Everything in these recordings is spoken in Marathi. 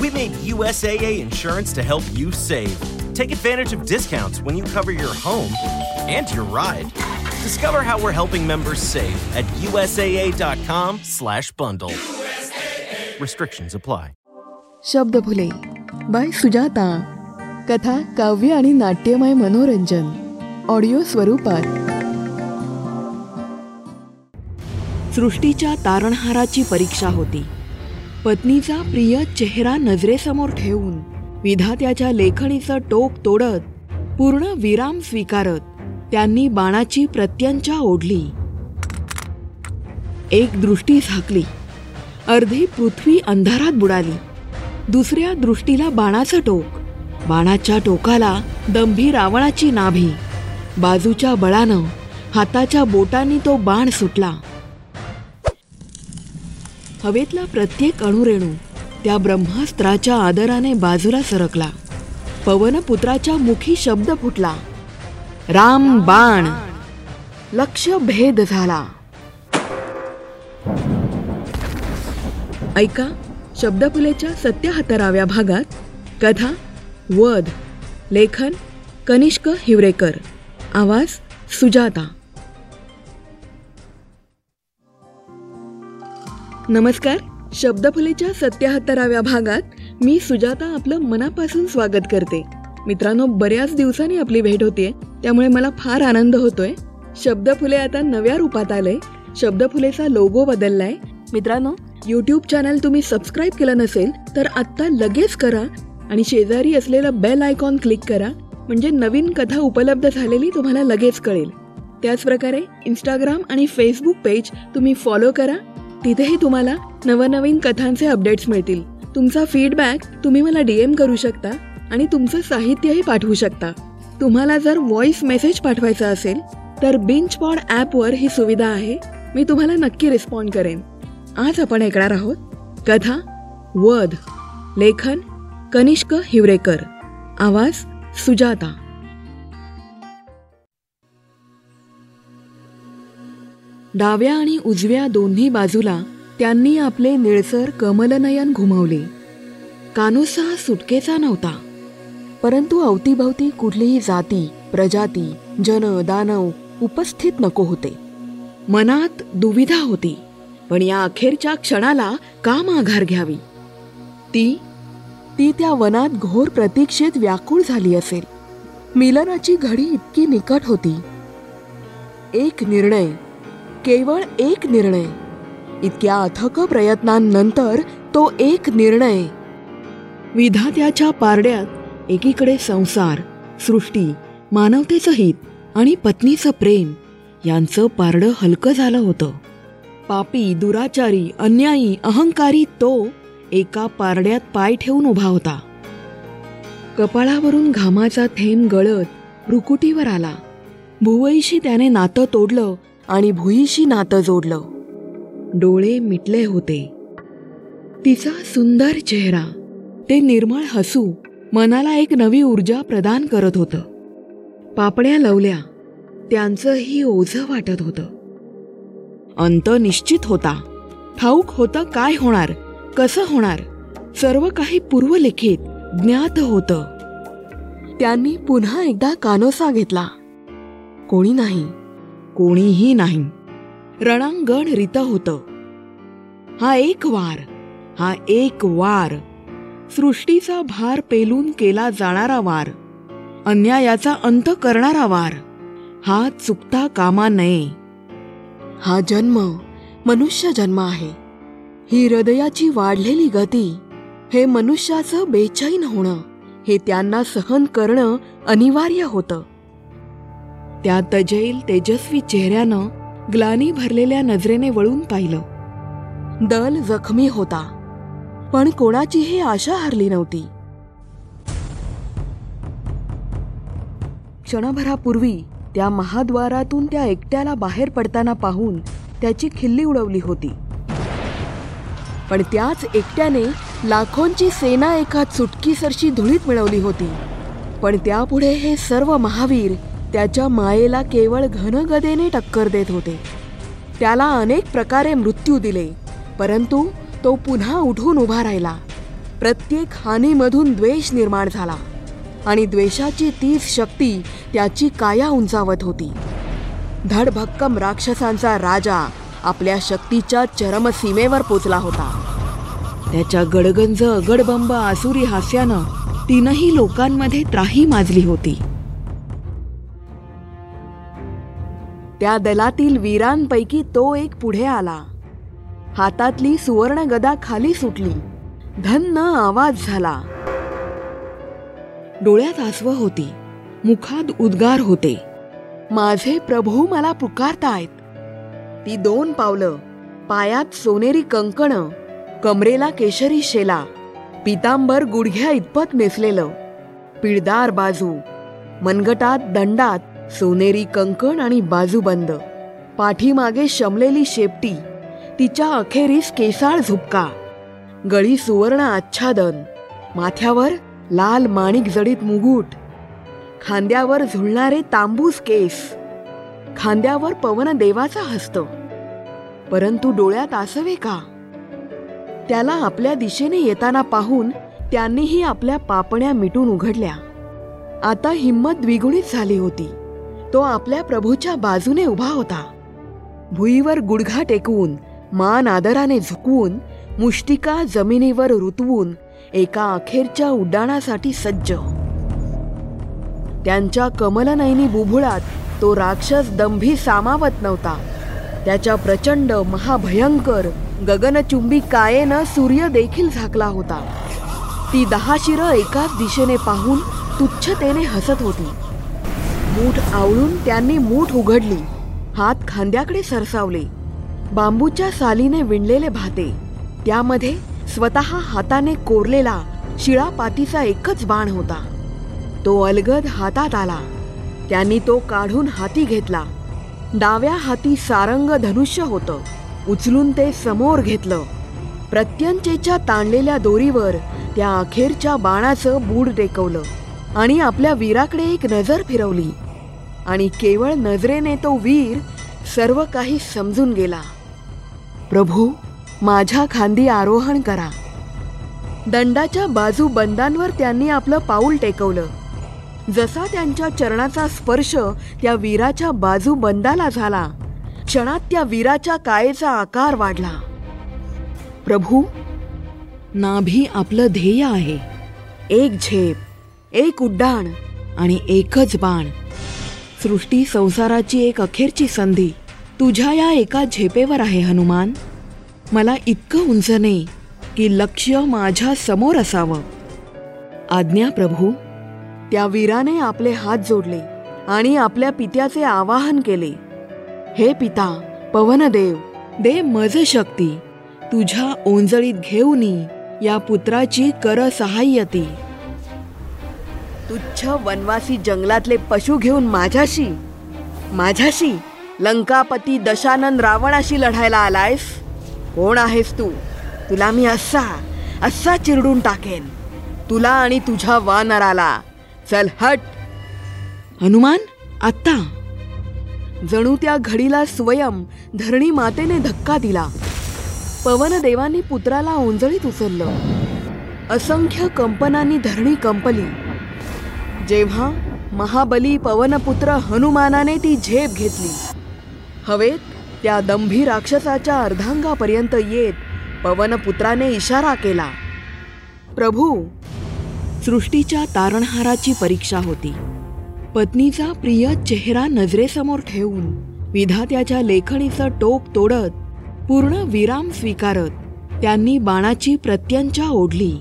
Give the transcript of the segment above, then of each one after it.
We made USAA insurance to help you save. Take advantage of discounts when you cover your home and your ride. Discover how we're helping members save at usaa.com/bundle. Restrictions apply. Shabdphule by Sujata कथा काव्य आणि नाट्यमय मनोरंजन ऑडिओ स्वरूपात सृष्टीच्या तारणहाराची परीक्षा होती पत्नीचा प्रिय चेहरा नजरेसमोर ठेवून विधात्याच्या लेखणीचं टोक तोडत पूर्ण विराम स्वीकारत त्यांनी बाणाची प्रत्यंचा ओढली. एक दृष्टी झाकली. अर्धी पृथ्वी अंधारात बुडाली. दुसऱ्या दृष्टीला बाणाचं टोक. बाणाच्या टोकाला दंभी रावणाची नाभी. बाजूच्या बळानं हाताच्या बोटांनी तो बाण सुटला. हवेतला प्रत्येक अणुरेणू त्या ब्रह्मास्त्राच्या आदराने बाजूला सरकला. पवनपुत्राच्या मुखी शब्द फुटला. राम बाण. लक्ष भेद झाला. ऐका शब्दफुलेच्या सत्याहत्तराव्या भागात कथा वध लेखन कनिष्क हिवरेकर. आवाज सुजाता. नमस्कार. शब्दफुलेच्या सत्याहत्तराव्या भागात मी सुजाता आपलं मनापासून स्वागत करते. मित्रांनो बऱ्याच दिवसांनी आपली भेट होतीये त्यामुळे मला फार आनंद होतोय. शब्दफुले आता नव्या रूपात आलंय. शब्दफुलेचा लोगो बदललाय. मित्रांनो यूट्यूब चॅनल तुम्ही सबस्क्राईब केलं नसेल तर आत्ता लगेच करा आणि शेजारी असलेलं बेल आयकॉन क्लिक करा. म्हणजे नवीन कथा उपलब्ध झालेली तुम्हाला लगेच कळेल. त्याचप्रकारे इंस्टाग्राम आणि फेसबुक पेज तुम्ही फॉलो करा. तिथेही तुम्हाला नवनवीन कथांचे अपडेट्स मिळतील. तुमचा फीडबॅक तुम्ही मला डीएम करू शकता आणि तुमचं साहित्यही पाठवू शकता. तुम्हाला जर व्हॉइस मेसेज पाठवायचा असेल तर बिंच पॉड ॲपवर ही सुविधा आहे. मी तुम्हाला नक्की रिस्पॉन्ड करेन. आज आपण ऐकणार आहोत कथा वध लेखन कनिष्क हिवरेकर. आवाज सुजाता. डाव्या आणि उजव्या दोन्ही बाजूला त्यांनी आपले निळसर कमलनयन घुमवले. कानोसा हा सुटकेचा नव्हता. परंतु अवतीभवती कुठलीही जाती प्रजाती जन दानव उपस्थित नको होते. मनात दुविधा होती पण या अखेरच्या क्षणाला का माघार घ्यावी? ती ती त्या वनात घोर प्रतीक्षेत व्याकुळ झाली असेल. मिलनाची घडी इतकी निकट होती. एक निर्णय केवळ एक निर्णय. इतक्या अथक प्रयत्नांनंतर तो एक निर्णय. विधात्याच्या पारड्यात एकीकडे संसार सृष्टी मानवतेचं हित आणि पत्नीचं प्रेम यांचं पारडं हलकं झालं होतं. पापी दुराचारी अन्यायी अहंकारी तो एका पारड्यात पाय ठेवून उभा होता. कपाळावरून घामाचा थेंब गळत रुकुटीवर आला. भुवईशी त्याने नातं तोडलं आणि भुईशी नातं जोडलं. डोळे मिटले होते. तिचा सुंदर चेहरा ते निर्मळ हसू मनाला एक नवी ऊर्जा प्रदान करत होतं. पापण्या लवल्या त्यांचंही ओझं वाटत होतं. अंत निश्चित होता. ठाऊक होतं काय होणार कसं होणार सर्व काही पूर्वलिखित ज्ञात होतं. त्यांनी पुन्हा एकदा कानोसा घेतला. कोणी नाही. कोणीही नाही. रणांगण रित होतं. हा एक वार हा एक वार. सृष्टीचा भार पेलून केला जाणारा वार अन्यायाचा अंत करणारा वार हा चुकता कामा नये. हा जन्म मनुष्य जन्म आहे. ही हृदयाची वाढलेली गती हे मनुष्याचं बेचैन होणं हे त्यांना सहन करणं अनिवार्य होतं. त्या तजैल तेजस्वी चेहऱ्यानं ग्लानी भरलेल्या नजरेने वळून पाहिलं. दल जखमी होता. पण कोणाचीही आशा हरली नव्हती. क्षणभरापूर्वी त्या महाद्वारातून त्या एकट्याला बाहेर पडताना पाहून त्याची खिल्ली उडवली होती. पण त्याच एकट्याने लाखोंची सेना एका चुटकीसरशी धुळीत मिळवली होती. पण त्यापुढे हे सर्व महावीर त्याच्या मायेला केवळ घनगदेने टक्कर देत होते. त्याला अनेक प्रकारे मृत्यू दिले परंतु तो पुन्हा उठून उभा राहिला. प्रत्येक हानीमधून द्वेष निर्माण झाला आणि द्वेषाची तीच शक्ती त्याची काया उंचावत होती. धडभक्कम राक्षसांचा राजा आपल्या शक्तीच्या चरमसीमेवर पोचला होता. त्याच्या गडगंज गडबंब आसुरी हास्यानं तीनही लोकांमध्ये त्राही माजली होती. त्या दलातील वीरांपैकी तो एक पुढे आला. हातातली सुवर्ण गदा खाली सुटली. धन्न आवाज झाला. डोळ्यात आसव होती. मुखात उद्गार होते. माझे प्रभू मला पुकारतायत. ती दोन पावलं पायात सोनेरी कंकण कमरेला केशरी शेला पितांबर गुडघ्या इतपत नेसलेलं पिळदार बाजू मनगटात दंडात सोनेरी कंकण आणि बाजूबंद. पाठीमागे शमलेली शेपटी. तिच्या अखेरीस केसाळ झुपका. गळी सुवर्ण आच्छादन. माथ्यावर लाल माणिक जडीत मुगुट. खांद्यावर झुलणारे तांबूस केस. खांद्यावर पवन देवाचा हस्त. परंतु डोळ्यात आसवे का? त्याला आपल्या दिशेने येताना पाहून त्यांनीही आपल्या पापण्या मिटून उघडल्या. आता हिंमत द्विगुणित झाली होती. तो आपल्या प्रभूच्या बाजूने उभा होता. भुईवर गुडघा टेकवून मान आदराने झुकवून मुष्टिका जमिनीवर रुतवून एका अखेरच्या उड्डाणासाठी सज्ज. त्यांच्या कमलनयनी बुभुळात तो राक्षस दंभी सामावत नव्हता. त्याच्या प्रचंड महाभयंकर गगनचुंबी कायेनं सूर्य देखील झाकला होता. ती दहा शिरं एकाच दिशेने पाहून तुच्छतेने हसत होती. मूठ आवळून त्यांनी मूठ उघडली. हात खांद्याकडे सरसावले. बांबूच्या सालीने विणलेले भाते. त्यामध्ये स्वतः हाताने कोरलेला शिळापातीचा एकच बाण होता. तो अलगद हातात आला. त्यांनी तो काढून हाती घेतला. डाव्या हाती सारंग धनुष्य होतं. उचलून ते समोर घेतलं. प्रत्यंचेच्या ताणलेल्या दोरीवर त्या अखेरच्या बाणाचं बूड टेकवलं. आणि आपल्या वीराकडे एक नजर फिरवली. आणि केवळ नजरेने तो वीर सर्व काही समजून गेला. प्रभू माझ्या खांदी आरोहण करा. दंडाच्या बाजू बंदांवर त्यांनी आपलं पाऊल टेकवलं. जसा त्यांच्या चरणाचा स्पर्श त्या वीराच्या बाजू बंदाला झाला क्षणात त्या वीराच्या कायेचा आकार वाढला. प्रभू नाभी आपलं ध्येय आहे. एक झेप एक उड्डाण आणि एकच बाण. सृष्टी संसाराची एक अखेरची संधी. तुझ्या या एका झेपेवर आहे हनुमान. मला इतकं उंच नाही की लक्ष माझ्यासमोर असावं. आज्ञा प्रभू त्या वीराने आपले हात जोडले आणि आपल्या पित्याचे आवाहन केले. हे पिता पवनदेव दे मज शक्ती. तुझ्या ओंजळीत घेऊनी या पुत्राची कर सहाय्यती. तुच्छ वनवासी जंगलातले पशु घेऊन माझ्याशी? माझ्याशी? लंकापती दशानंद रावणाशी लढायला आलायस? कोण आहेस तू? तुला मी असा असा चिरडून टाकेन. तुला आणि तुझ्या वानराला. चल हट! हनुमान आत्ता! जणू त्या घडीला स्वयं धरणी मातेने धक्का दिला. पवनदेवांनी पुत्राला ओंजळीत उचललं. असंख्य कंपनांनी धरणी कंपली. जेव्हा महाबली पवनपुत्र हनुमानाने ती झेप घेतली. हवेत त्या दंभी राक्षसाच्या अर्धांगापर्यंत येत पवनपुत्राने इशारा केला. प्रभू सृष्टीच्या तारणहाराची परीक्षा होती. पत्नीचा प्रिय चेहरा नजरेसमोर ठेवून विधात्याच्या लेखणीचं टोक तोडत पूर्ण विराम स्वीकारत त्यांनी बाणाची प्रत्यंचा ओढली.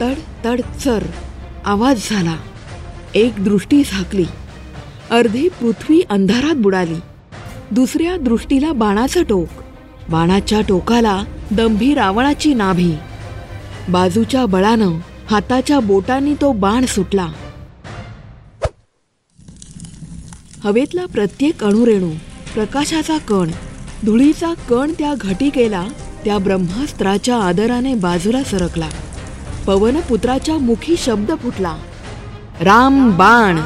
तड तड सर. आवाज झाला. एक दृष्टी झाकली. अर्धी पृथ्वी अंधारात बुडाली. दुसऱ्या दृष्टीला बाणाचं टोक. बाणाच्या टोकाला दंभी रावणाची नाभी. बाजूच्या बळानं हाताच्या बोटांनी तो बाण सुटला. हवेतला प्रत्येक अणुरेणू प्रकाशाचा कण धुळीचा कण त्या घटिकेला त्या ब्रह्मास्त्राच्या आदराने बाजूला सरकला. पवनपुत्राच्या मुखी शब्द फुटला. राम बाण.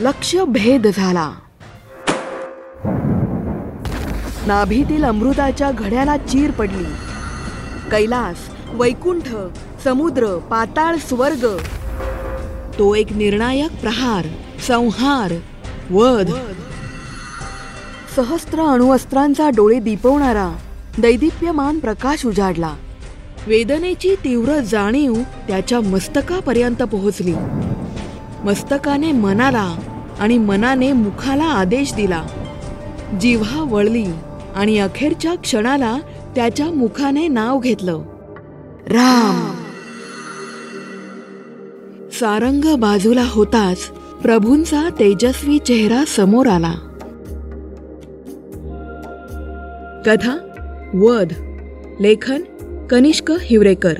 लक्ष भेद झाला. नाभीतील अमृताच्या घड्याला चीर पडली. कैलास वैकुंठ समुद्र पाताळ स्वर्ग. तो एक निर्णायक प्रहार संहार वध. सहस्त्र अणुअस्त्रांचा डोळे दिपवणारा दैदिप्यमान प्रकाश उजाडला. वेदनेची तीव्र जाणीव त्याच्या मस्तकापर्यंत पोहोचली. मस्तकाने मनाला आणि मनाने मुखाला आदेश दिला. जिव्हा वळली आणि अखेरच्या क्षणाला त्याच्या मुखाने नाव घेतलं. राम! सारंग बाजूला होताच प्रभूंचा तेजस्वी चेहरा समोर आला. कथा वध लेखन कनिष्क हिवरेकर.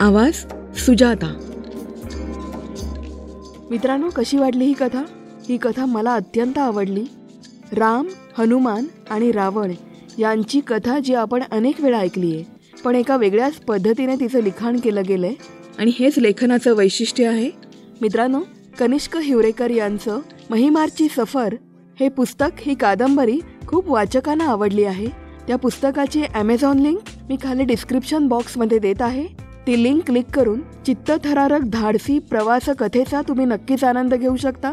आवाज सुजाता. मित्रांनो कशी वाटली ही कथा? ही कथा मला अत्यंत आवडली. राम हनुमान आणि रावण यांची कथा जी आपण अनेक वेळा ऐकली आहे पण एका वेगळ्याच पद्धतीने तिचं लिखाण केलं गेलंय. आणि हेच लेखनाचं वैशिष्ट्य आहे? मित्रांनो कनिष्क हिवरेकर यांचं महिमारची सफर हे पुस्तक ही कादंबरी खूप वाचकांना आवडली आहे. त्या पुस्तकाची ॲमेझॉन लिंक मी खाली डिस्क्रिप्शन बॉक्समध्ये देत आहे. ती लिंक क्लिक करून चित्तथरारक धाडसी प्रवास कथेचा तुम्ही नक्कीच आनंद घेऊ शकता.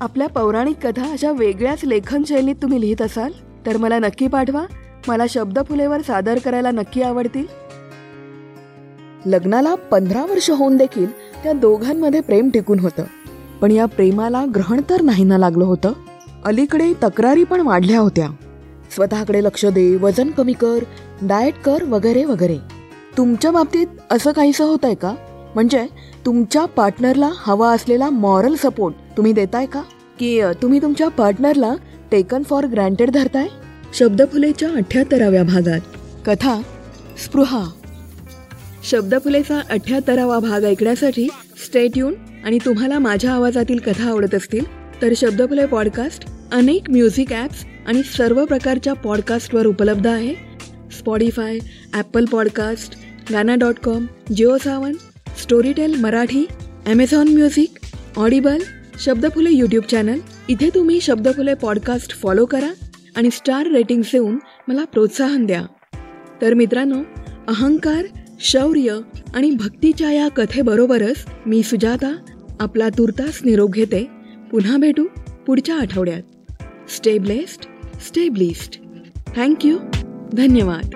आपल्या पौराणिक कथा अशा वेगळ्याच लेखनशैलीत तुम्ही लिहित असाल तर मला नक्की पाठवा. मला शब्दफुलेवर सादर करायला नक्की आवडतील. लग्नाला पंधरा वर्ष होऊन देखील त्या दोघांमध्ये प्रेम टिकून होतं. पण या प्रेमाला ग्रहण तर नाही ना लागलं होतं. अलीकडे तक्रारी पण वाढल्या होत्या. स्वतःकडे लक्ष दे वजन कमी कर डाएट कर वगैरे वगैरे. तुमच्या बाबतीत असं काहीसं होत आहे का? म्हणजे तुमच्या पार्टनरला हवा असलेला मॉरल सपोर्ट तुम्ही देताय का? की तुम्ही तुमच्या पार्टनरला टेकन फॉर ग्रँटेड धरताय? शब्दफुलेच्या अठ्याहत्तराव्या भागात. कथा स्पृहा. शब्दफुलेचा अठ्याहत्तरावा भाग ऐकण्यासाठी स्टेट आणि तुम्हाला माझ्या आवाजातील कथा आवडत असतील तर शब्दफुले पॉडकास्ट अनेक म्युझिक ॲप्स आणि सर्व प्रकारच्या पॉडकास्टवर उपलब्ध आहे. Spotify Apple podcast Gaana dot com Jio Saavn Storytel Marathi Amazon music Audible Shabdphule YouTube channel इथे तुम्ही शब्दफुले पॉडकास्ट फॉलो करा आणि स्टार रेटिंग्स देऊन मला प्रोत्साहन द्या. तर मित्रांनो अहंकार शौर्य आणि भक्तीच्या या कथेबरोबरच मी सुजाता आपला तुर्तास निरोप घेते. पुन्हा भेटू पुढच्या आठवड्यात. stay blessed stay blessed thank you धन्यवाद